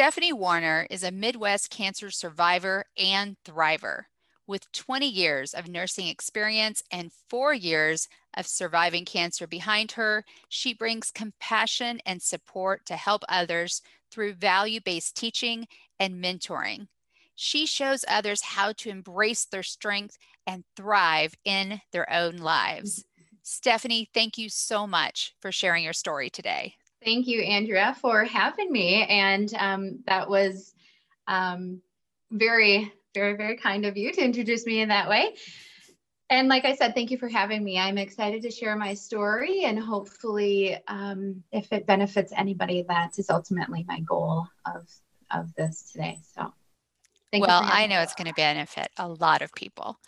Stephanie Warner is a Midwest cancer survivor and thriver. With 20 years of nursing experience and four years of surviving cancer behind her, she brings compassion and support to help others through value based teaching and mentoring. She shows others how to embrace their strength and thrive in their own lives. Mm-hmm. Stephanie, thank you so much for sharing your story today. Thank you, Andrea, for having me. And um, that was um, very, very, very kind of you to introduce me in that way. And like I said, thank you for having me. I'm excited to share my story and hopefully, um, if it benefits anybody, that is ultimately my goal of, of this today. So, well, I know it's going to benefit a lot of people.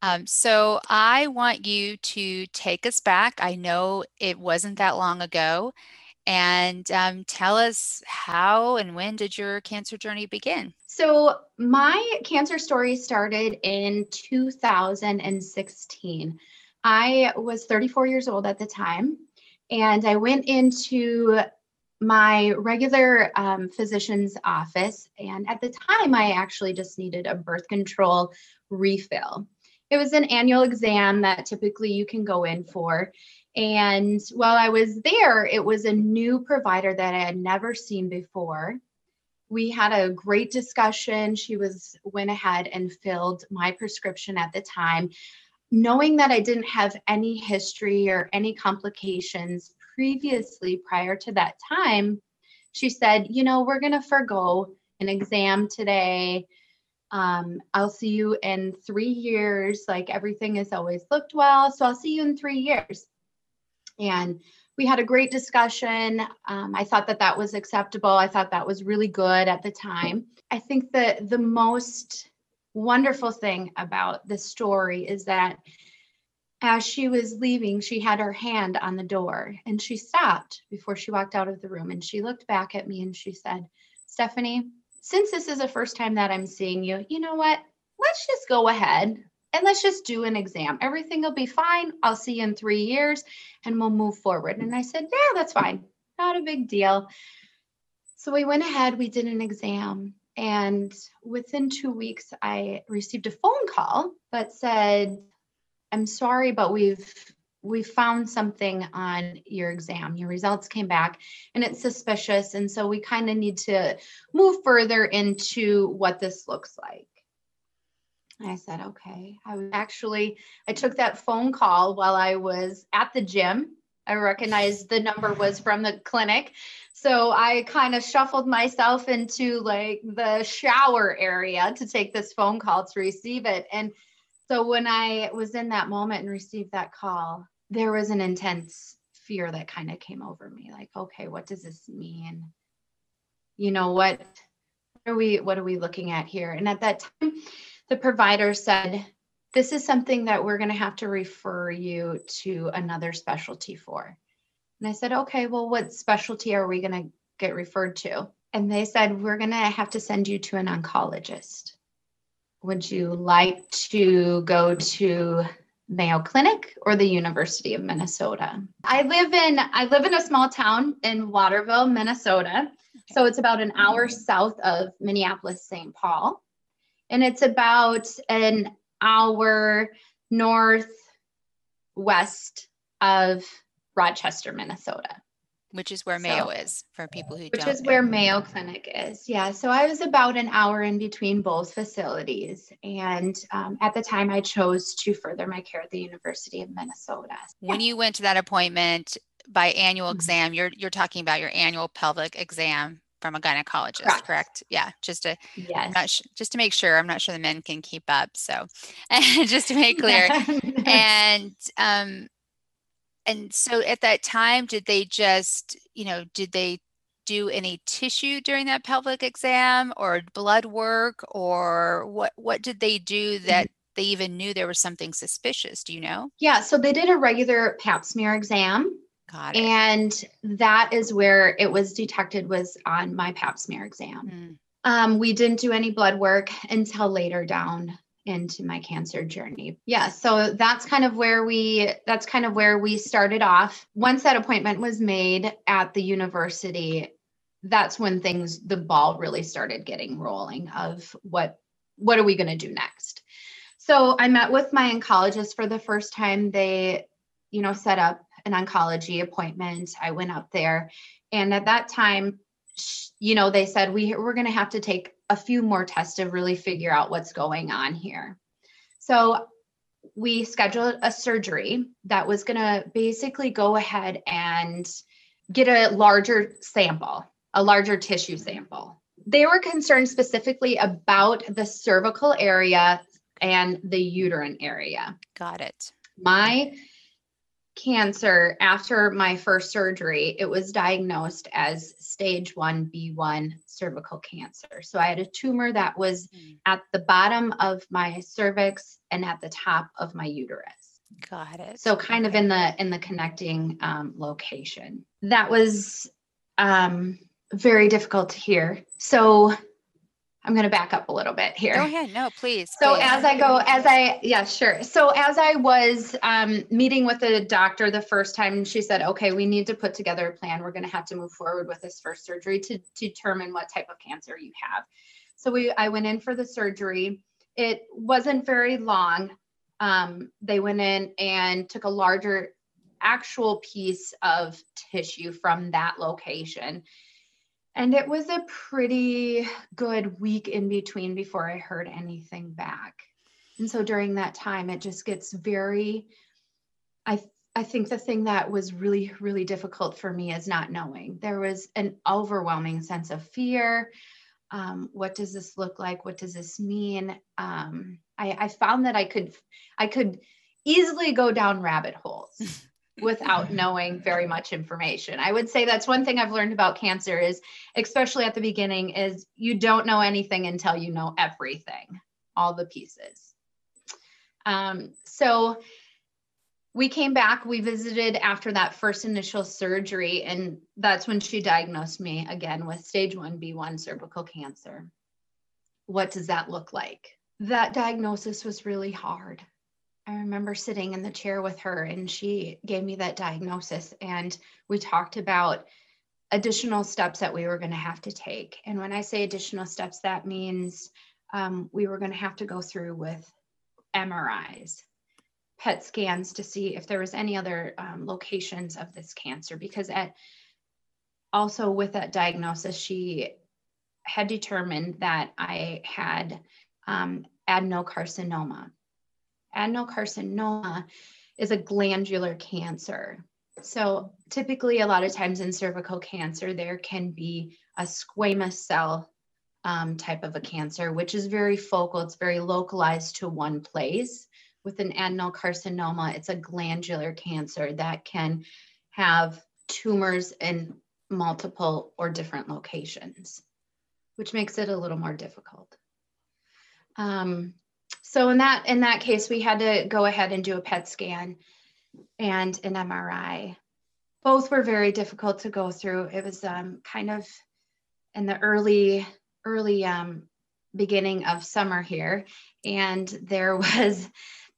Um, so I want you to take us back. I know it wasn't that long ago and um, tell us how and when did your cancer journey begin? So, my cancer story started in 2016. I was 34 years old at the time, and I went into my regular um, physician's office. And at the time, I actually just needed a birth control refill. It was an annual exam that typically you can go in for. And while I was there, it was a new provider that I had never seen before. We had a great discussion. She was went ahead and filled my prescription at the time, knowing that I didn't have any history or any complications previously prior to that time. She said, "You know, we're going to forego an exam today. Um, I'll see you in three years. Like everything has always looked well. So I'll see you in three years. And we had a great discussion. Um, I thought that that was acceptable. I thought that was really good at the time. I think that the most wonderful thing about this story is that as she was leaving, she had her hand on the door and she stopped before she walked out of the room and she looked back at me and she said, Stephanie, since this is the first time that I'm seeing you, you know what? Let's just go ahead and let's just do an exam. Everything will be fine. I'll see you in three years and we'll move forward. And I said, Yeah, that's fine. Not a big deal. So we went ahead, we did an exam. And within two weeks, I received a phone call that said, I'm sorry, but we've we found something on your exam. Your results came back and it's suspicious. And so we kind of need to move further into what this looks like. I said, okay. I was actually, I took that phone call while I was at the gym. I recognized the number was from the clinic. So I kind of shuffled myself into like the shower area to take this phone call to receive it. And so when I was in that moment and received that call, there was an intense fear that kind of came over me like, okay, what does this mean? You know, what are we what are we looking at here? And at that time, the provider said, This is something that we're going to have to refer you to another specialty for. And I said, Okay, well, what specialty are we going to get referred to? And they said, We're going to have to send you to an oncologist. Would you like to go to Mayo Clinic or the University of Minnesota? I live in I live in a small town in Waterville, Minnesota. So it's about an hour south of Minneapolis, St. Paul and it's about an hour northwest of Rochester, Minnesota. Which is where Mayo so, is for people who which don't. Which is know. where Mayo Clinic is. Yeah. So I was about an hour in between both facilities. And um, at the time, I chose to further my care at the University of Minnesota. When you went to that appointment by annual mm-hmm. exam, you're, you're talking about your annual pelvic exam from a gynecologist, correct? correct? Yeah, just to yes. Sh- just to make sure. I'm not sure the men can keep up, so just to make clear. and um, and so at that time, did they just you know did they do any tissue during that pelvic exam or blood work or what what did they do that they even knew there was something suspicious? Do you know? Yeah, so they did a regular pap smear exam. And that is where it was detected was on my pap smear exam. Mm. Um, we didn't do any blood work until later down into my cancer journey. Yeah, so that's kind of where we that's kind of where we started off. Once that appointment was made at the university, that's when things the ball really started getting rolling of what what are we going to do next. So I met with my oncologist for the first time. They, you know, set up an oncology appointment. I went up there and at that time you know, they said we we're going to have to take a few more tests to really figure out what's going on here. So we scheduled a surgery that was going to basically go ahead and get a larger sample, a larger tissue sample. They were concerned specifically about the cervical area and the uterine area. Got it. My cancer after my first surgery, it was diagnosed as stage 1B1 cervical cancer. So I had a tumor that was mm. at the bottom of my cervix and at the top of my uterus. Got it. So kind of in the in the connecting um, location. That was um, very difficult to hear. So I'm going to back up a little bit here. Go ahead. No, please. So please. as I go, as I, yeah, sure. So as I was um, meeting with the doctor the first time, she said, okay, we need to put together a plan. We're going to have to move forward with this first surgery to, to determine what type of cancer you have. So we, I went in for the surgery. It wasn't very long. Um, they went in and took a larger actual piece of tissue from that location and it was a pretty good week in between before I heard anything back. And so during that time, it just gets very, I, I think the thing that was really, really difficult for me is not knowing. There was an overwhelming sense of fear. Um, what does this look like? What does this mean? Um, I, I found that I could, I could easily go down rabbit holes. without knowing very much information. I would say that's one thing I've learned about cancer is especially at the beginning is you don't know anything until you know everything, all the pieces. Um, so we came back, we visited after that first initial surgery, and that's when she diagnosed me again with stage 1B1 cervical cancer. What does that look like? That diagnosis was really hard. I remember sitting in the chair with her and she gave me that diagnosis and we talked about additional steps that we were going to have to take. And when I say additional steps, that means um, we were going to have to go through with MRIs, PET scans to see if there was any other um, locations of this cancer. Because at also with that diagnosis, she had determined that I had um, adenocarcinoma adenocarcinoma is a glandular cancer. So, typically, a lot of times in cervical cancer, there can be a squamous cell um, type of a cancer, which is very focal, it's very localized to one place. With an adenocarcinoma, it's a glandular cancer that can have tumors in multiple or different locations, which makes it a little more difficult. Um, so in that in that case, we had to go ahead and do a PET scan and an MRI. Both were very difficult to go through. It was um, kind of in the early early um, beginning of summer here, and there was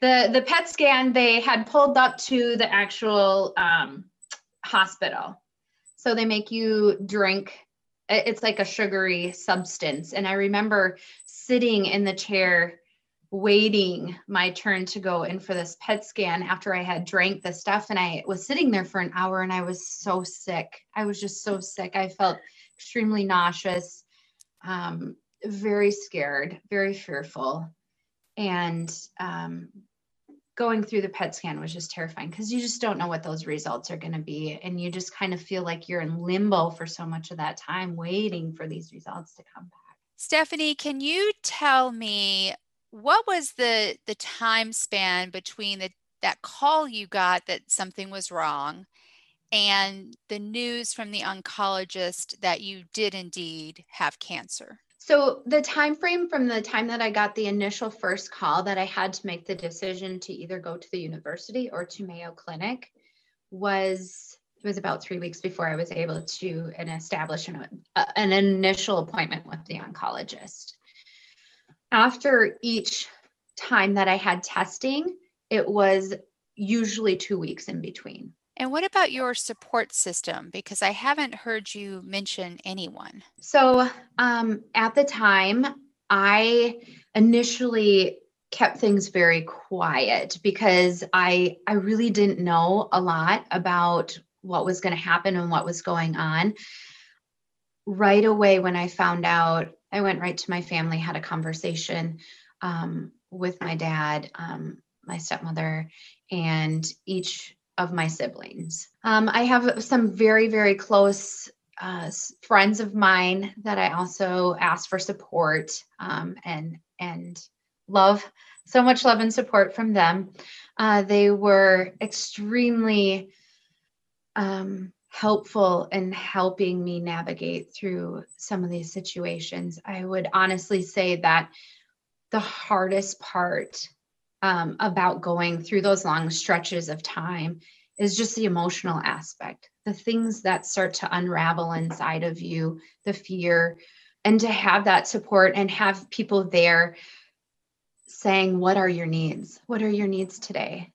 the the PET scan. They had pulled up to the actual um, hospital, so they make you drink. It's like a sugary substance, and I remember sitting in the chair waiting my turn to go in for this PET scan after I had drank the stuff. And I was sitting there for an hour and I was so sick. I was just so sick. I felt extremely nauseous, um, very scared, very fearful. And um, going through the PET scan was just terrifying because you just don't know what those results are going to be. And you just kind of feel like you're in limbo for so much of that time waiting for these results to come back. Stephanie, can you tell me what was the the time span between the that call you got that something was wrong and the news from the oncologist that you did indeed have cancer? So the time frame from the time that I got the initial first call that I had to make the decision to either go to the university or to Mayo Clinic was it was about three weeks before I was able to and establish an, an initial appointment with the oncologist. After each time that I had testing, it was usually two weeks in between. And what about your support system? Because I haven't heard you mention anyone. So um, at the time, I initially kept things very quiet because I I really didn't know a lot about what was going to happen and what was going on. Right away, when I found out, I went right to my family, had a conversation um, with my dad, um, my stepmother, and each of my siblings. Um, I have some very, very close uh, friends of mine that I also ask for support um, and and love so much love and support from them. Uh, they were extremely um, helpful in helping me navigate through some of these situations. I would honestly say that the hardest part um, about going through those long stretches of time is just the emotional aspect, the things that start to unravel inside of you, the fear, and to have that support and have people there saying, What are your needs? What are your needs today?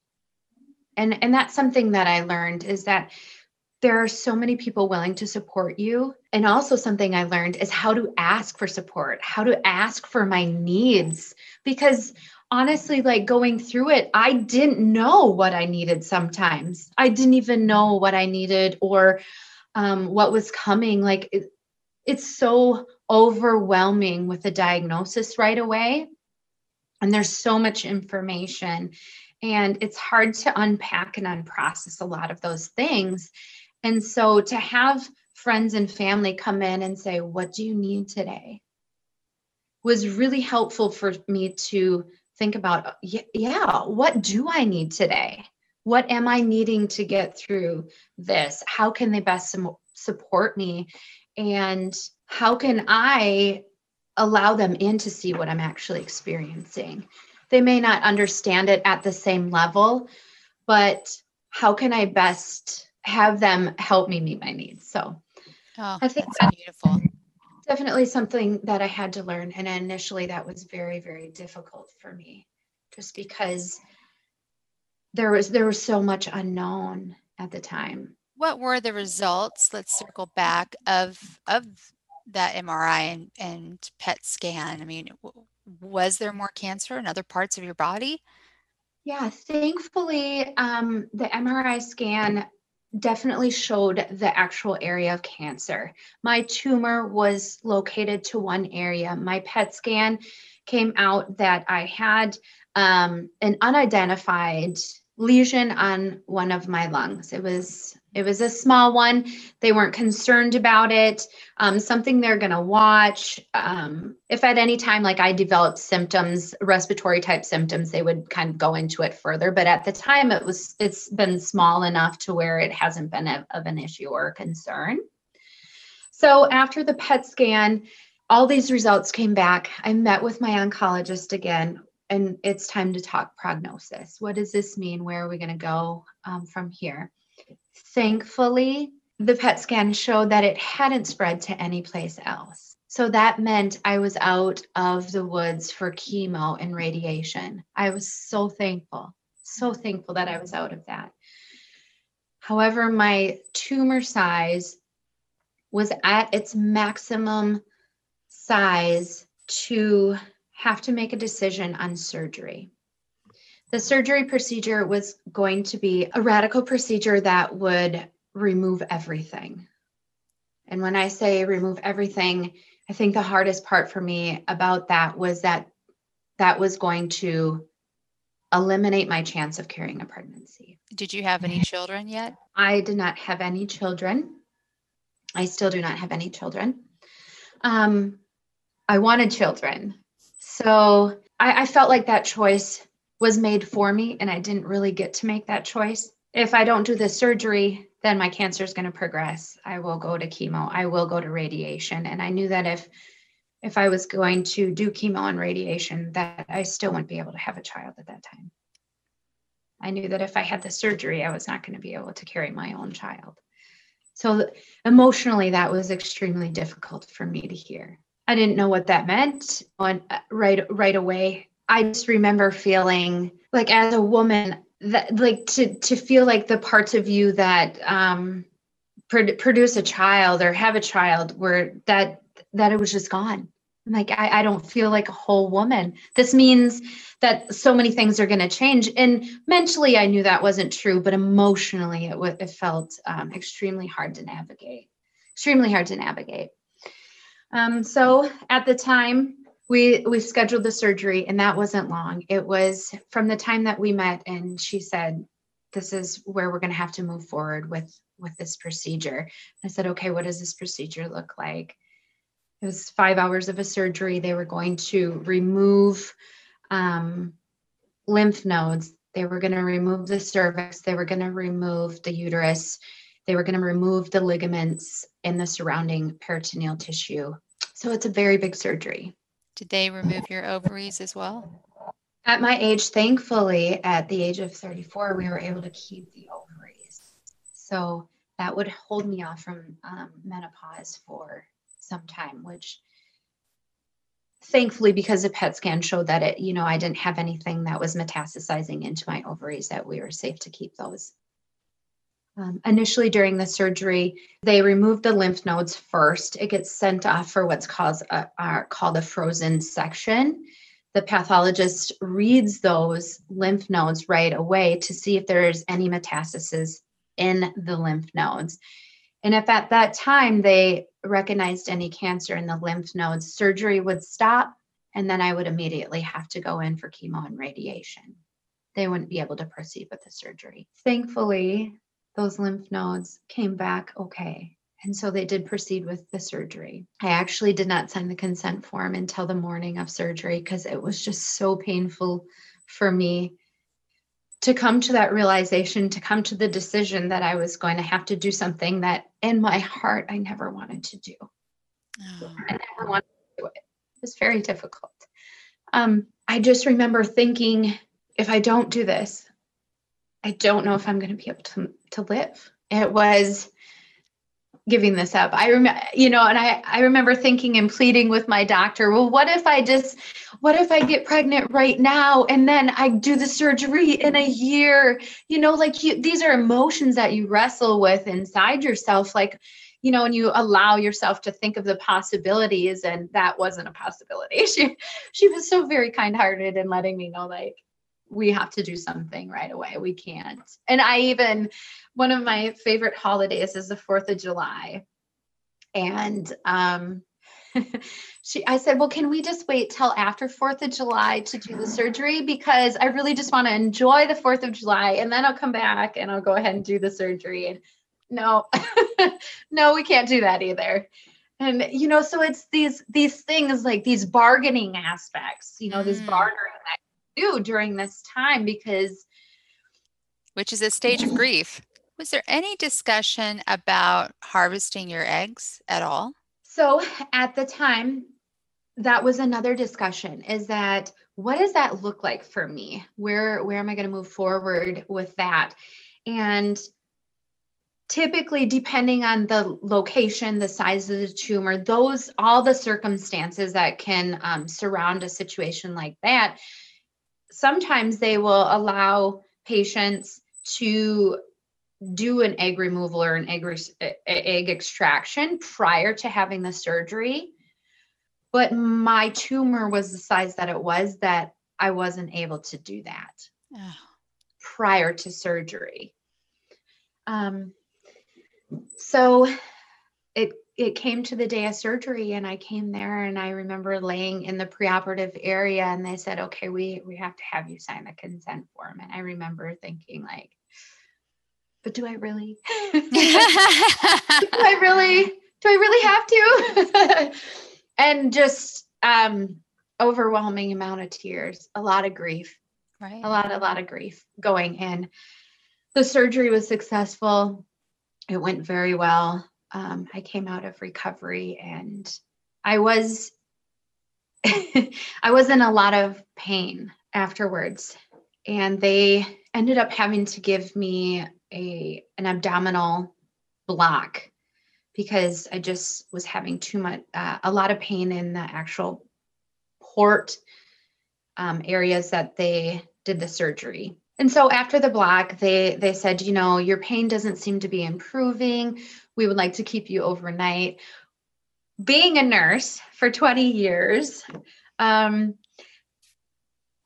And, and that's something that I learned is that there are so many people willing to support you. And also, something I learned is how to ask for support, how to ask for my needs. Because honestly, like going through it, I didn't know what I needed sometimes. I didn't even know what I needed or um, what was coming. Like it, it's so overwhelming with the diagnosis right away. And there's so much information. And it's hard to unpack and unprocess a lot of those things. And so to have friends and family come in and say, What do you need today? was really helpful for me to think about yeah, what do I need today? What am I needing to get through this? How can they best support me? And how can I allow them in to see what I'm actually experiencing? They may not understand it at the same level, but how can I best have them help me meet my needs? So oh, I think that's beautiful definitely something that I had to learn. And initially, that was very, very difficult for me, just because there was there was so much unknown at the time. What were the results? Let's circle back of of that MRI and, and PET scan. I mean, was there more cancer in other parts of your body? Yeah, thankfully, um, the MRI scan definitely showed the actual area of cancer. My tumor was located to one area. My PET scan came out that I had um, an unidentified lesion on one of my lungs. It was it was a small one. They weren't concerned about it. Um, something they're going to watch. Um, if at any time, like I developed symptoms, respiratory type symptoms, they would kind of go into it further. But at the time, it was it's been small enough to where it hasn't been a, of an issue or concern. So after the PET scan, all these results came back. I met with my oncologist again, and it's time to talk prognosis. What does this mean? Where are we going to go um, from here? Thankfully, the PET scan showed that it hadn't spread to any place else. So that meant I was out of the woods for chemo and radiation. I was so thankful, so thankful that I was out of that. However, my tumor size was at its maximum size to have to make a decision on surgery. The surgery procedure was going to be a radical procedure that would remove everything. And when I say remove everything, I think the hardest part for me about that was that that was going to eliminate my chance of carrying a pregnancy. Did you have any children yet? I did not have any children. I still do not have any children. Um, I wanted children. So I, I felt like that choice was made for me and I didn't really get to make that choice. If I don't do the surgery, then my cancer is going to progress. I will go to chemo. I will go to radiation. And I knew that if if I was going to do chemo and radiation, that I still wouldn't be able to have a child at that time. I knew that if I had the surgery, I was not going to be able to carry my own child. So emotionally, that was extremely difficult for me to hear. I didn't know what that meant on uh, right right away. I just remember feeling like as a woman that like to to feel like the parts of you that um produce a child or have a child where that that it was just gone. Like I, I don't feel like a whole woman. This means that so many things are going to change. And mentally i knew that wasn't true but emotionally it, w- it felt um, extremely hard to navigate extremely hard to navigate um, so at the time we we scheduled the surgery and that wasn't long. It was from the time that we met and she said this is where we're going to have to move forward with with this procedure. I said okay what does this procedure look like? It was five hours of a surgery. They were going to remove um, lymph nodes. They were going to remove the cervix. They were going to remove the uterus. They were going to remove the ligaments in the surrounding peritoneal tissue so it's a very big surgery did they remove your ovaries as well? At my age, thankfully, at the age of 34, we were able to keep the ovaries. So that would hold me off from um, menopause for some time, which thankfully, because the PET scan showed that it, you know, I didn't have anything that was metastasizing into my ovaries, that we were safe to keep those. Um, initially, during the surgery, they remove the lymph nodes first. It gets sent off for what's called a, uh, called a frozen section. The pathologist reads those lymph nodes right away to see if there's any metastasis in the lymph nodes. And if at that time they recognized any cancer in the lymph nodes, surgery would stop, and then I would immediately have to go in for chemo and radiation. They wouldn't be able to proceed with the surgery. Thankfully, those lymph nodes came back okay. And so they did proceed with the surgery. I actually did not sign the consent form until the morning of surgery because it was just so painful for me to come to that realization, to come to the decision that I was going to have to do something that in my heart I never wanted to do. Oh. I never wanted to do it. It was very difficult. Um, I just remember thinking, if I don't do this, I don't know if I'm going to be able to, to live. It was giving this up. I remember, you know, and I, I remember thinking and pleading with my doctor, well, what if I just, what if I get pregnant right now and then I do the surgery in a year? You know, like you, these are emotions that you wrestle with inside yourself. Like, you know, and you allow yourself to think of the possibilities and that wasn't a possibility. She, she was so very kind hearted and letting me know like, we have to do something right away. We can't. And I even, one of my favorite holidays is the 4th of July. And um, she, I said, well, can we just wait till after 4th of July to do the surgery? Because I really just want to enjoy the 4th of July and then I'll come back and I'll go ahead and do the surgery. And no, no, we can't do that either and you know so it's these these things like these bargaining aspects you know mm. this bartering that do during this time because which is a stage of grief. Was there any discussion about harvesting your eggs at all? So at the time that was another discussion is that what does that look like for me? Where where am i going to move forward with that? And typically depending on the location the size of the tumor those all the circumstances that can um, surround a situation like that sometimes they will allow patients to do an egg removal or an egg, egg extraction prior to having the surgery. But my tumor was the size that it was that I wasn't able to do that oh. prior to surgery. Um, so it it came to the day of surgery and I came there and I remember laying in the preoperative area and they said, okay, we we have to have you sign the consent form. And I remember thinking like, but do I really? do I really? Do I really have to? and just um overwhelming amount of tears, a lot of grief. Right. A lot, a lot of grief going in. The surgery was successful it went very well. Um, I came out of recovery and I was I was in a lot of pain afterwards. And they ended up having to give me a an abdominal block because I just was having too much uh, a lot of pain in the actual port um, areas that they did the surgery. And so after the block, they they said, you know, your pain doesn't seem to be improving. We would like to keep you overnight. Being a nurse for 20 years, um,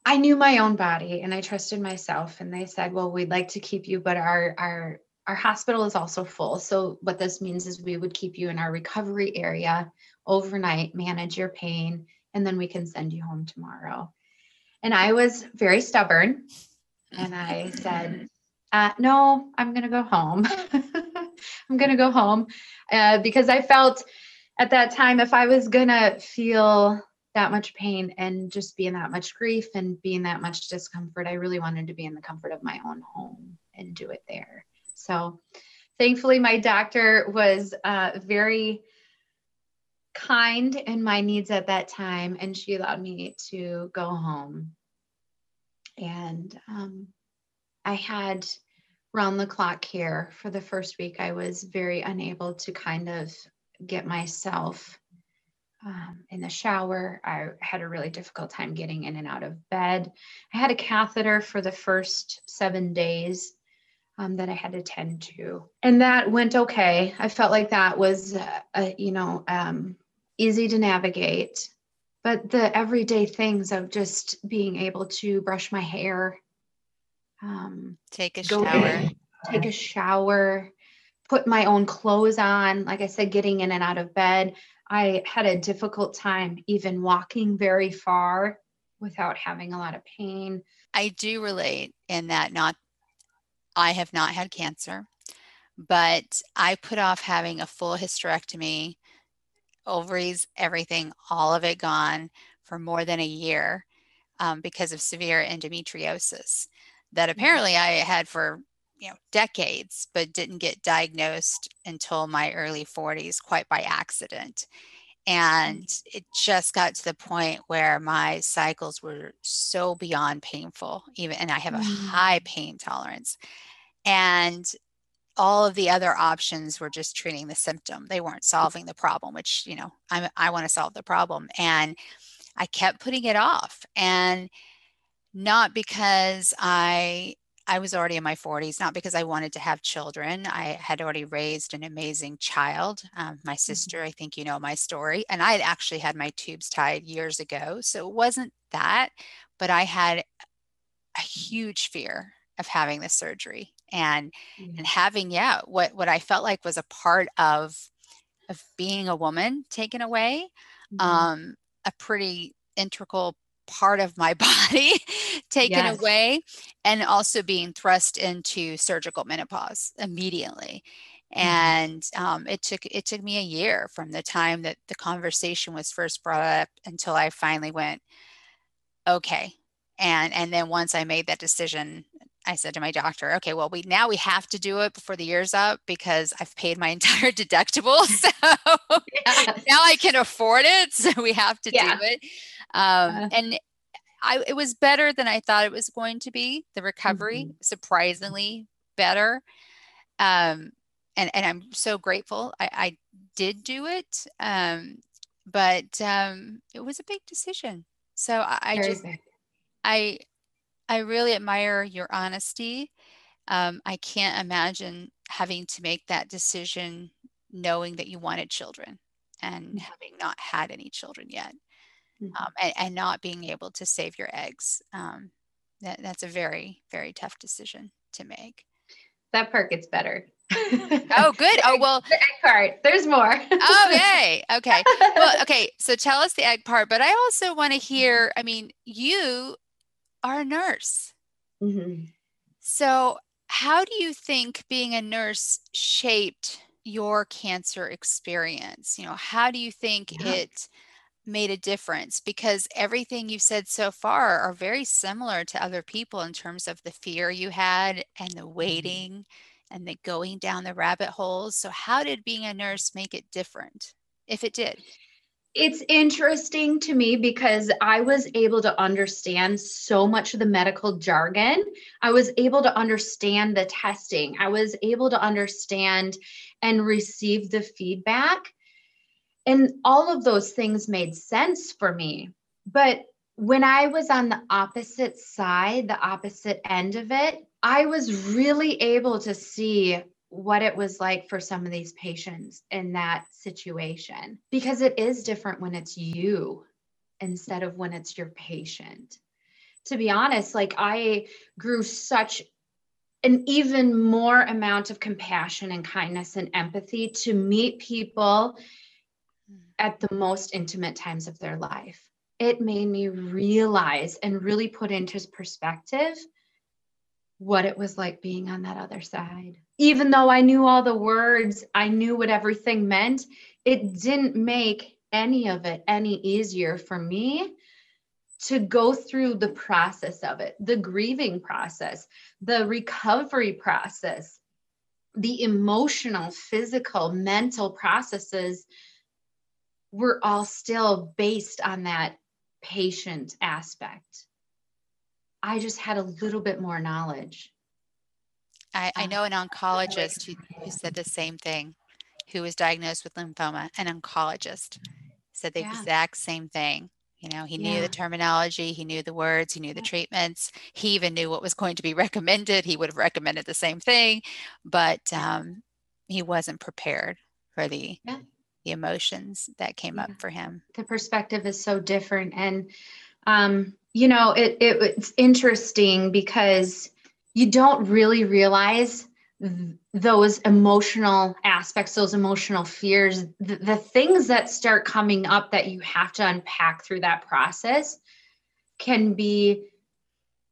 I knew my own body and I trusted myself. And they said, well, we'd like to keep you, but our our our hospital is also full. So what this means is we would keep you in our recovery area overnight, manage your pain, and then we can send you home tomorrow. And I was very stubborn. And I said, uh, no, I'm going to go home. I'm going to go home uh, because I felt at that time if I was going to feel that much pain and just be in that much grief and be in that much discomfort, I really wanted to be in the comfort of my own home and do it there. So thankfully, my doctor was uh, very kind in my needs at that time, and she allowed me to go home. And um, I had round the clock care for the first week. I was very unable to kind of get myself um, in the shower. I had a really difficult time getting in and out of bed. I had a catheter for the first seven days um, that I had to tend to, and that went okay. I felt like that was, uh, uh, you know, um, easy to navigate. But the everyday things of just being able to brush my hair, um, take a shower, take a shower, put my own clothes on. Like I said, getting in and out of bed. I had a difficult time even walking very far without having a lot of pain. I do relate in that not I have not had cancer, but I put off having a full hysterectomy, ovaries, everything, all of it gone for more than a year um, because of severe endometriosis that mm-hmm. apparently I had for you know decades but didn't get diagnosed until my early 40s quite by accident and mm-hmm. it just got to the point where my cycles were so beyond painful even and i have a mm. high pain tolerance and all of the other options were just treating the symptom they weren't solving the problem which you know i i want to solve the problem and i kept putting it off and not because i I was already in my 40s, not because I wanted to have children. I had already raised an amazing child. Um, my mm-hmm. sister, I think you know my story, and I had actually had my tubes tied years ago. So it wasn't that, but I had a huge fear of having the surgery and mm-hmm. and having yeah what what I felt like was a part of of being a woman taken away mm-hmm. um a pretty integral part of my body taken yes. away and also being thrust into surgical menopause immediately mm-hmm. and um, it took it took me a year from the time that the conversation was first brought up until i finally went okay and and then once i made that decision I said to my doctor, okay, well, we now we have to do it before the year's up because I've paid my entire deductible. So now I can afford it. So we have to yeah. do it. Um, uh, and I, it was better than I thought it was going to be. The recovery, mm-hmm. surprisingly better. Um, and, and I'm so grateful I, I did do it. Um, but um, it was a big decision. So I, I just, I, I really admire your honesty. Um, I can't imagine having to make that decision knowing that you wanted children and mm-hmm. having not had any children yet mm-hmm. um, and, and, not being able to save your eggs. Um, that, that's a very, very tough decision to make. That part gets better. oh, good. Oh, well, the egg part. There's more. oh, yay. Okay. Well, okay. So tell us the egg part, but I also want to hear. I mean, you are a nurse. Mm-hmm. So, how do you think being a nurse shaped your cancer experience? You know, how do you think yeah. it made a difference? Because everything you've said so far are very similar to other people in terms of the fear you had and the mm-hmm. waiting and the going down the rabbit holes. So, how did being a nurse make it different, if it did? It's interesting to me because I was able to understand so much of the medical jargon. I was able to understand the testing. I was able to understand and receive the feedback. And all of those things made sense for me. But when I was on the opposite side, the opposite end of it, I was really able to see what it was like for some of these patients in that situation because it is different when it's you instead of when it's your patient. To be honest, like I grew such an even more amount of compassion and kindness and empathy to meet people at the most intimate times of their life. It made me realize and really put into perspective what it was like being on that other side. Even though I knew all the words, I knew what everything meant, it didn't make any of it any easier for me to go through the process of it, the grieving process, the recovery process, the emotional, physical, mental processes were all still based on that patient aspect. I just had a little bit more knowledge. I, I uh, know an oncologist who, who said the same thing, who was diagnosed with lymphoma, an oncologist said the yeah. exact same thing. You know, he knew yeah. the terminology, he knew the words, he knew the treatments, he even knew what was going to be recommended. He would have recommended the same thing, but um, he wasn't prepared for the yeah. The emotions that came up for him. The perspective is so different, and um, you know, it, it it's interesting because you don't really realize those emotional aspects, those emotional fears, the, the, things that start coming up that you have to unpack through that process can be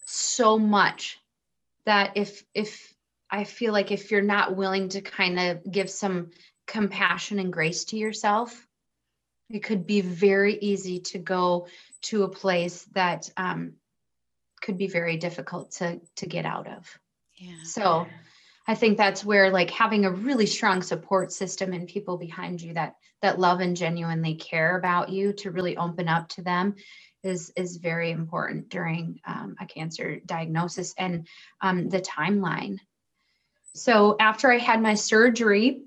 so much that if if I feel like if you're not willing to kind of give some compassion and grace to yourself, it could be very easy to go to a place that um, could be very difficult to to get out of. Yeah. So I think that's where like having a really strong support system and people behind you that that love and genuinely care about you to really open up to them is is very important during um, a cancer diagnosis and um, the timeline. So after I had my surgery,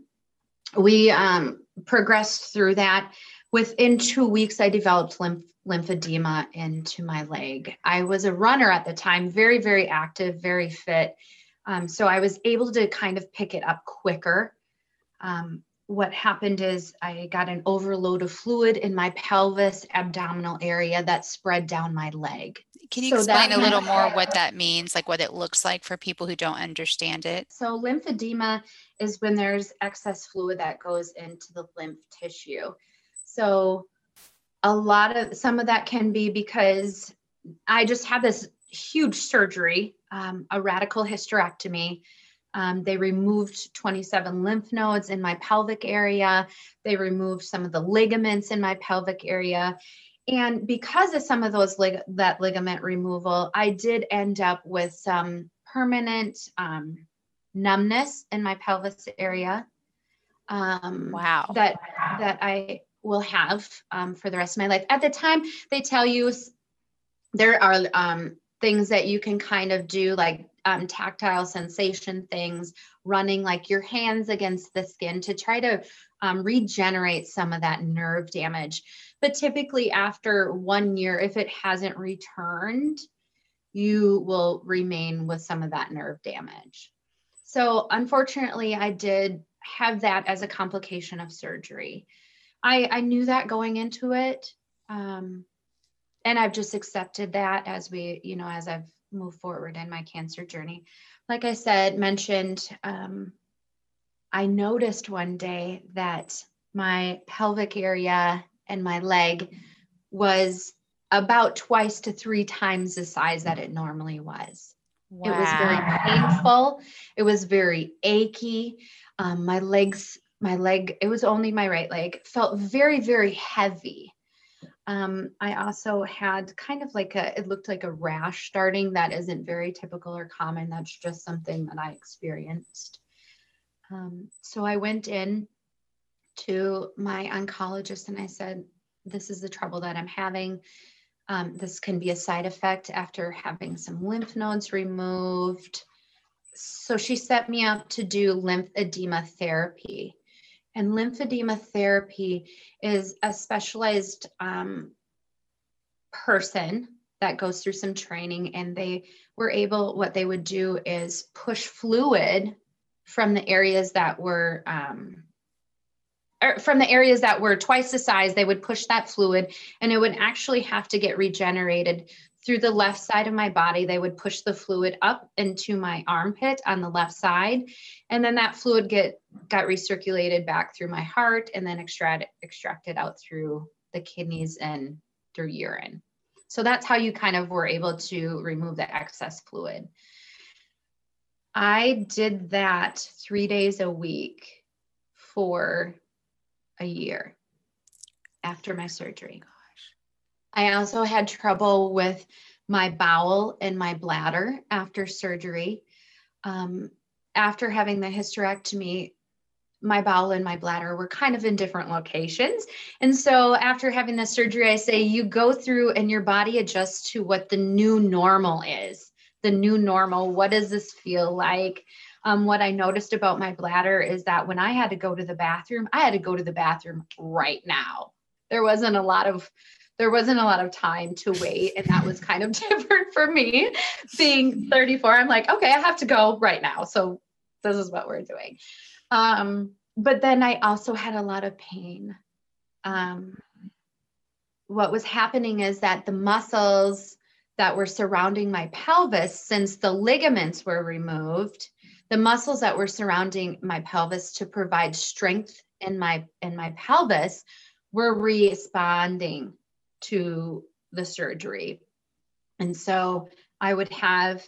we um, progressed through that. Within two weeks, I developed lymph lymphedema into my leg. I was a runner at the time, very, very active, very fit. Um, so I was able to kind of pick it up quicker. Um, what happened is I got an overload of fluid in my pelvis abdominal area that spread down my leg. Can you so explain a little more what that means, like what it looks like for people who don't understand it? So, lymphedema is when there's excess fluid that goes into the lymph tissue. So, a lot of some of that can be because I just had this huge surgery, um, a radical hysterectomy. Um, they removed 27 lymph nodes in my pelvic area. They removed some of the ligaments in my pelvic area. And because of some of those lig- that ligament removal, I did end up with some permanent um, numbness in my pelvis area. Um, wow. That that I will have um, for the rest of my life. At the time, they tell you there are um, things that you can kind of do, like um, tactile sensation things, running like your hands against the skin to try to um, regenerate some of that nerve damage. But typically, after one year, if it hasn't returned, you will remain with some of that nerve damage. So, unfortunately, I did have that as a complication of surgery. I, I knew that going into it. Um, and I've just accepted that as we, you know, as I've moved forward in my cancer journey. Like I said, mentioned, um, I noticed one day that my pelvic area and my leg was about twice to three times the size that it normally was. Wow. It was very painful. It was very achy. Um, my legs my leg, it was only my right leg, felt very, very heavy. Um, I also had kind of like a, it looked like a rash starting that isn't very typical or common. That's just something that I experienced. Um, so I went in to my oncologist and I said, This is the trouble that I'm having. Um, this can be a side effect after having some lymph nodes removed. So she set me up to do lymph edema therapy. And lymphedema therapy is a specialized um, person that goes through some training, and they were able, what they would do is push fluid from the areas that were um, or from the areas that were twice the size, they would push that fluid and it would actually have to get regenerated through the left side of my body. They would push the fluid up into my armpit on the left side. And then that fluid get got recirculated back through my heart and then extracted extracted out through the kidneys and through urine. So that's how you kind of were able to remove the excess fluid. I did that three days a week for a year after my surgery. I also had trouble with my bowel and my bladder after surgery. Um, after having the hysterectomy, my bowel and my bladder were kind of in different locations. And so after having the surgery, I say you go through and your body adjusts to what the new normal is. The new normal. What does this feel like? Um, what I noticed about my bladder is that when I had to go to the bathroom, I had to go to the bathroom right now. There wasn't a lot of there wasn't a lot of time to wait and that was kind of different for me. Being 34 i'm like okay i have to go right now. So this is what we're doing. Um, but then i also had a lot of pain. Um, what was happening is that the muscles that were surrounding my pelvis since the ligaments were removed the muscles that were surrounding my pelvis to provide strength in my in my pelvis were responding to the surgery and so i would have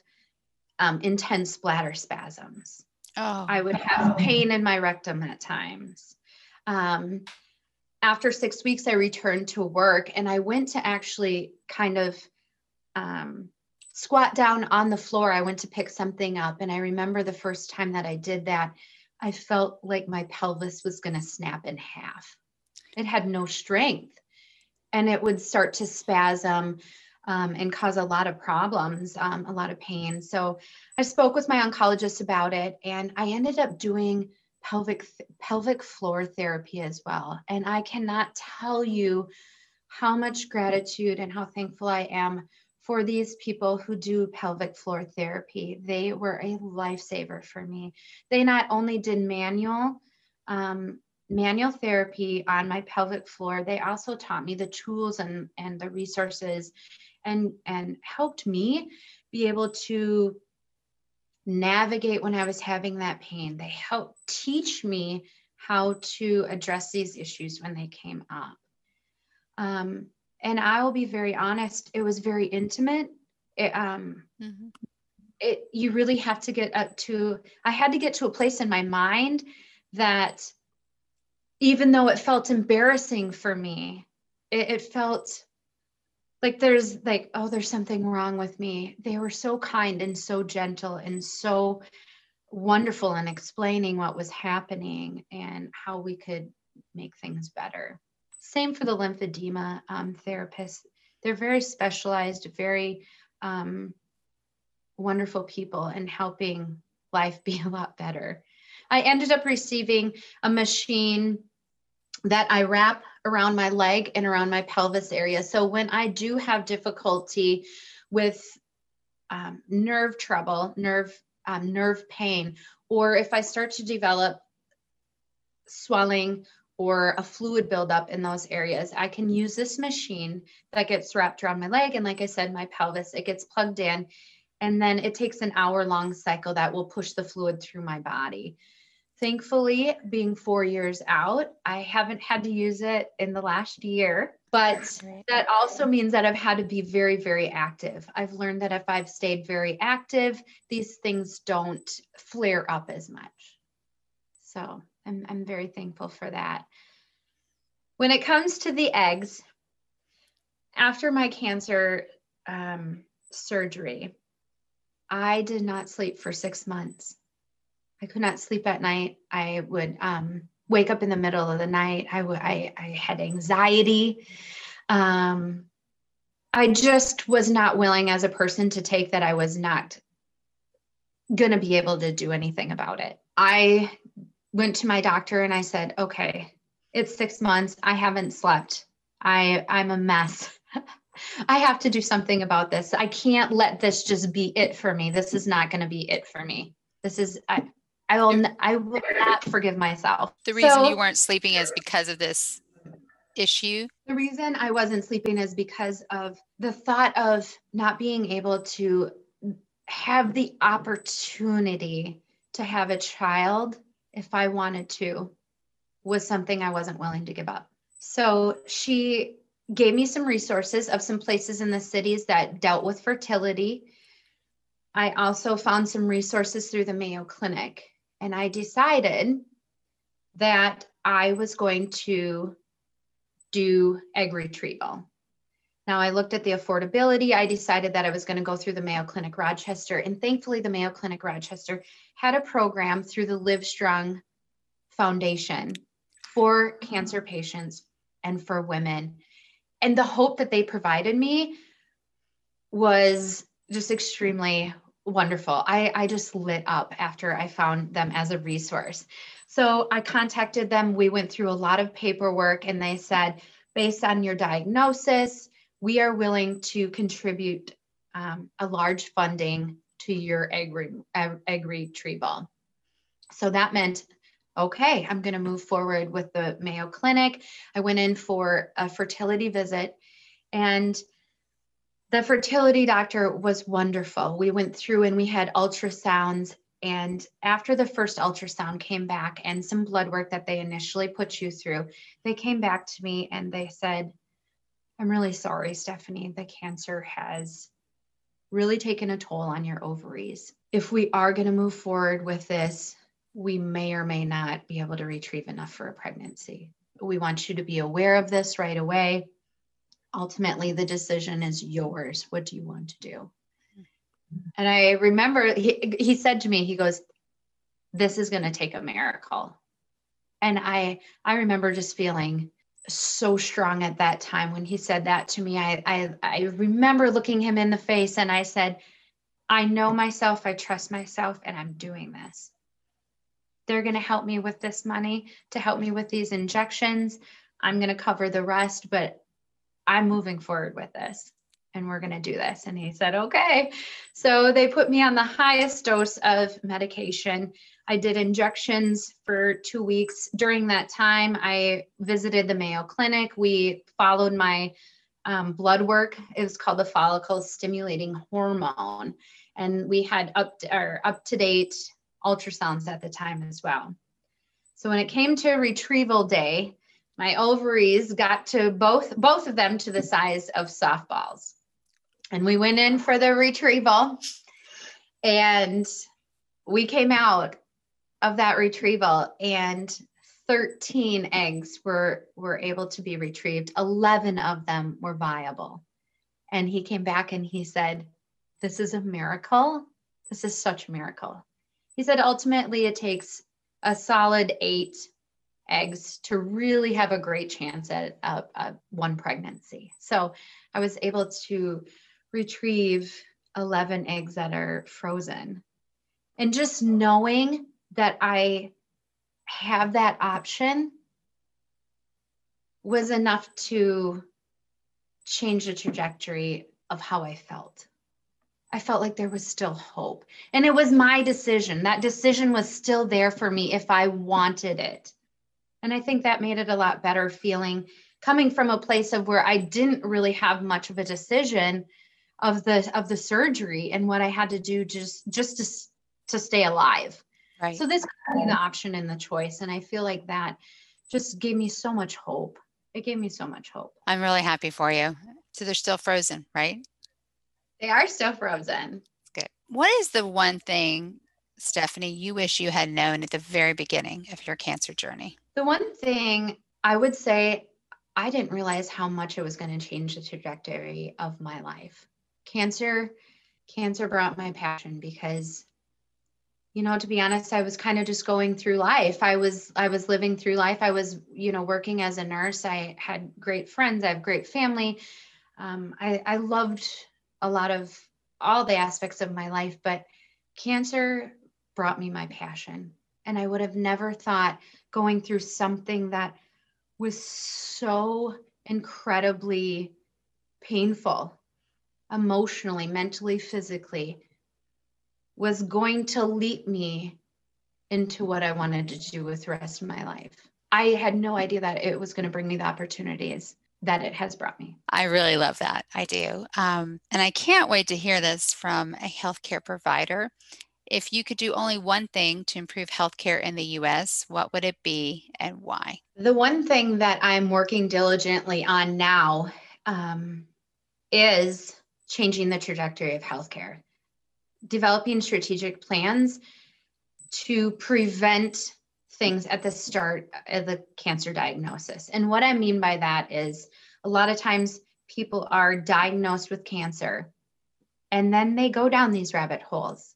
um, intense bladder spasms oh. i would have pain in my rectum at times um, after six weeks i returned to work and i went to actually kind of um, squat down on the floor. I went to pick something up. And I remember the first time that I did that, I felt like my pelvis was going to snap in half. It had no strength and it would start to spasm um, and cause a lot of problems, um, a lot of pain. So I spoke with my oncologist about it and I ended up doing pelvic pelvic floor therapy as well. And I cannot tell you how much gratitude and how thankful I am for these people who do pelvic floor therapy. They were a lifesaver for me. They not only did manual um, manual therapy on my pelvic floor, they also taught me the tools and, and the resources and, and helped me be able to navigate when I was having that pain. They helped teach me how to address these issues when they came up. Um, and I will be very honest, it was very intimate. It, um, mm-hmm. it, you really have to get up to, I had to get to a place in my mind that even though it felt embarrassing for me, it, it felt like there's like, oh, there's something wrong with me. They were so kind and so gentle and so wonderful in explaining what was happening and how we could make things better. Same for the lymphedema um, therapists. They're very specialized, very um, wonderful people in helping life be a lot better. I ended up receiving a machine that I wrap around my leg and around my pelvis area. So when I do have difficulty with um, nerve trouble, nerve um, nerve pain, or if I start to develop swelling or a fluid buildup in those areas, I can use this machine that gets wrapped around my leg. And like I said, my pelvis, it gets plugged in. And then it takes an hour long cycle that will push the fluid through my body. Thankfully, being four years out, I haven't had to use it in the last year, but that also means that I've had to be very, very active. I've learned that if I've stayed very active, these things don't flare up as much. So I'm, I'm very thankful for that. When it comes to the eggs, after my cancer um, surgery, I did not sleep for six months. I could not sleep at night. I would um, wake up in the middle of the night. I would I, I had anxiety. Um, I just was not willing as a person to take that I was not going to be able to do anything about it. I went to my doctor and I said, "Okay, it's 6 months. I haven't slept. I I'm a mess. I have to do something about this. I can't let this just be it for me. This is not going to be it for me. This is I I will I will not forgive myself. The reason so, you weren't sleeping is because of this issue. The reason I wasn't sleeping is because of the thought of not being able to have the opportunity to have a child if I wanted to was something I wasn't willing to give up. So she gave me some resources of some places in the cities that dealt with fertility. I also found some resources through the Mayo Clinic, and I decided that I was going to do egg retrieval. Now, I looked at the affordability. I decided that I was going to go through the Mayo Clinic Rochester. And thankfully, the Mayo Clinic Rochester had a program through the Livestrong Foundation for cancer patients and for women. And the hope that they provided me was just extremely wonderful. I, I just lit up after I found them as a resource. So I contacted them. We went through a lot of paperwork, and they said, based on your diagnosis, we are willing to contribute um, a large funding to your egg, egg retrieval. So that meant, okay, I'm going to move forward with the Mayo Clinic. I went in for a fertility visit, and the fertility doctor was wonderful. We went through and we had ultrasounds. And after the first ultrasound came back and some blood work that they initially put you through, they came back to me and they said, I'm really sorry, Stephanie. The cancer has really taken a toll on your ovaries. If we are going to move forward with this, we may or may not be able to retrieve enough for a pregnancy. We want you to be aware of this right away. Ultimately, the decision is yours. What do you want to do? Mm-hmm. And I remember he, he said to me, he goes, This is going to take a miracle. And I I remember just feeling so strong at that time when he said that to me. I, I, I remember looking him in the face and I said, I know myself, I trust myself, and I'm doing this. They're going to help me with this money to help me with these injections. I'm going to cover the rest, but I'm moving forward with this and we're going to do this. And he said, okay. So they put me on the highest dose of medication. I did injections for two weeks. During that time, I visited the Mayo Clinic. We followed my um, blood work. It was called the follicle stimulating hormone. And we had up to, up to date ultrasounds at the time as well. So when it came to retrieval day, my ovaries got to both both of them to the size of softballs. And we went in for the retrieval. And we came out of that retrieval and 13 eggs were were able to be retrieved. 11 of them were viable. And he came back and he said this is a miracle. This is such a miracle. He said ultimately it takes a solid eight eggs to really have a great chance at a, one pregnancy so i was able to retrieve 11 eggs that are frozen and just knowing that I have that option was enough to change the trajectory of how I felt. I felt like there was still hope. And it was my decision. That decision was still there for me if I wanted it. And I think that made it a lot better feeling coming from a place of where I didn't really have much of a decision of the of the surgery and what I had to do just just to to stay alive. Right. So this gave me the option and the choice. And I feel like that just gave me so much hope. It gave me so much hope. I'm really happy for you. So they're still frozen, right? They are still frozen. Good. What is the one thing, Stephanie, you wish you had known at the very beginning of your cancer journey? The one thing I would say, I didn't realize how much it was going to change the trajectory of my life. Cancer, cancer brought my passion because you know to be honest i was kind of just going through life. I was i was living through life. I was you know working as a nurse. I had great friends. I have great family. Um, I, I loved a lot of all the aspects of my life but cancer brought me my passion. And i would have never thought going through something that was so incredibly painful emotionally mentally physically was going to lead me into what I wanted to do with the rest of my life. I had no idea that it was going to bring me the opportunities that it has brought me. I really love that. I do. Um, and I can't wait to hear this from a healthcare provider. If you could do only one thing to improve healthcare in the US, what would it be and why? The one thing that I'm working diligently on now um, is changing the trajectory of healthcare developing strategic plans to prevent things at the start of the cancer diagnosis. And what I mean by that is a lot of times people are diagnosed with cancer and then they go down these rabbit holes.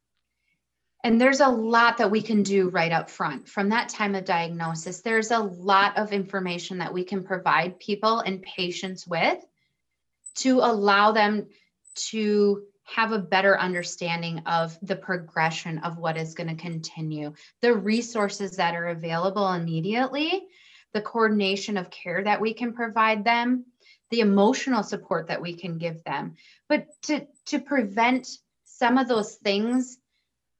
And there's a lot that we can do right up front from that time of diagnosis. There's a lot of information that we can provide people and patients with to allow them to have a better understanding of the progression of what is going to continue, the resources that are available immediately, the coordination of care that we can provide them, the emotional support that we can give them. But to, to prevent some of those things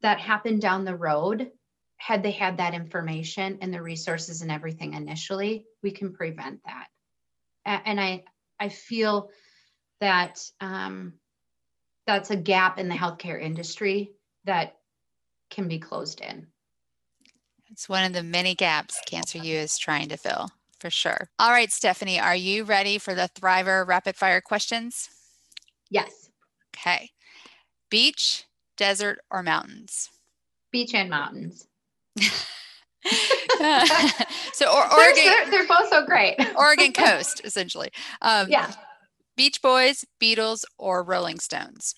that happen down the road, had they had that information and the resources and everything initially, we can prevent that. And I, I feel that um, that's a gap in the healthcare industry that can be closed in. It's one of the many gaps Cancer U is trying to fill for sure. All right, Stephanie, are you ready for the Thriver rapid fire questions? Yes. Okay. Beach, desert, or mountains? Beach and mountains. so or, Oregon, they're, they're, both so great. Oregon coast, essentially. Um, yeah. Beach Boys, Beatles, or Rolling Stones?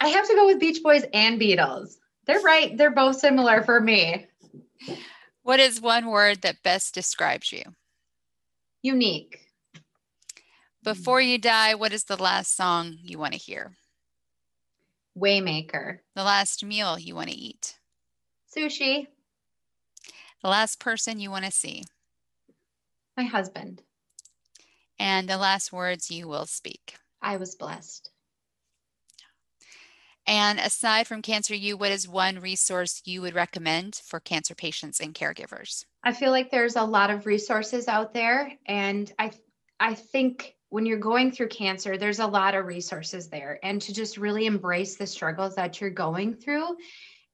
I have to go with Beach Boys and Beatles. They're right. They're both similar for me. What is one word that best describes you? Unique. Before you die, what is the last song you want to hear? Waymaker. The last meal you want to eat? Sushi. The last person you want to see? My husband. And the last words you will speak. I was blessed. And aside from Cancer U, what is one resource you would recommend for cancer patients and caregivers? I feel like there's a lot of resources out there. And I, I think when you're going through cancer, there's a lot of resources there. And to just really embrace the struggles that you're going through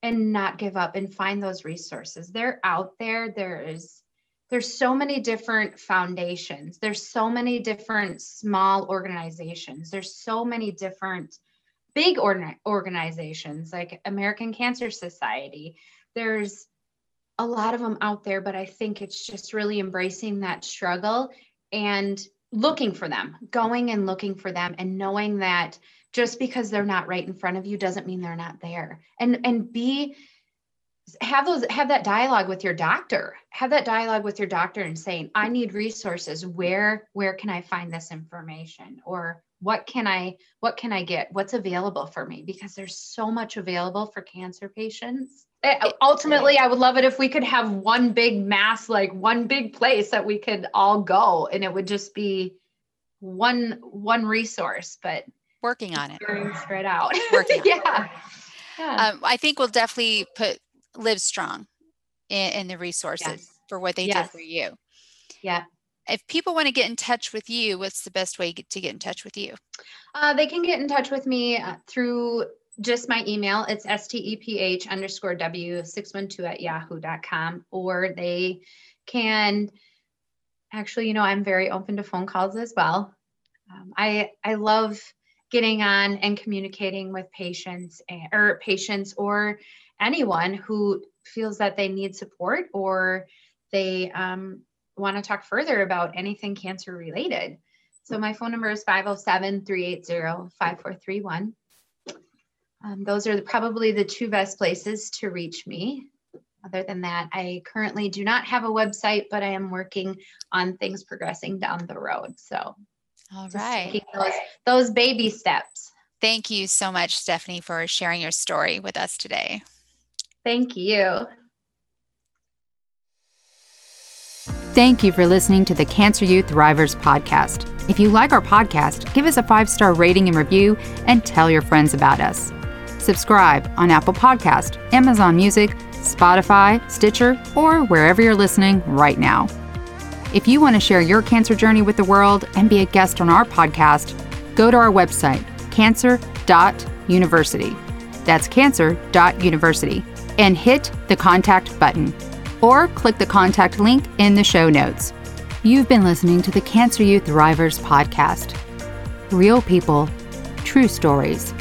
and not give up and find those resources. They're out there. There is there's so many different foundations there's so many different small organizations there's so many different big organizations like american cancer society there's a lot of them out there but i think it's just really embracing that struggle and looking for them going and looking for them and knowing that just because they're not right in front of you doesn't mean they're not there. And and be have those have that dialogue with your doctor. Have that dialogue with your doctor and saying i need resources. Where where can i find this information? Or what can i what can i get? What's available for me? Because there's so much available for cancer patients eh, ultimately i would love it if we could have one big mass like one big place that we could all go and it would just be one one resource but working on it spread out working yeah yeah. Um, I think we'll definitely put Livestrong in, in the resources yes. for what they yes. did for you. Yeah. If people want to get in touch with you, what's the best way to get in touch with you? Uh, they can get in touch with me uh, through just my email. It's steph underscore w612 at yahoo.com, or they can actually, you know, I'm very open to phone calls as well. Um, I, I love getting on and communicating with patients and, or patients or anyone who feels that they need support or they um, want to talk further about anything cancer related. So my phone number is 507 380 5431. Um, those are probably the two best places to reach me. Other than that, I currently do not have a website, but I am working on things progressing down the road. So, all right, those, those baby steps. Thank you so much, Stephanie, for sharing your story with us today. Thank you. Thank you for listening to the Cancer U Thrivers podcast. If you like our podcast, give us a five star rating and review and tell your friends about us. Subscribe on Apple Podcast, Amazon Music, Spotify, Stitcher, or wherever you're listening right now. If you want to share your cancer journey with the world and be a guest on our podcast, go to our website, cancer.university. That's cancer.university. And hit the contact button. Or click the contact link in the show notes. You've been listening to the Cancer U Thrivers podcast. Real people, true stories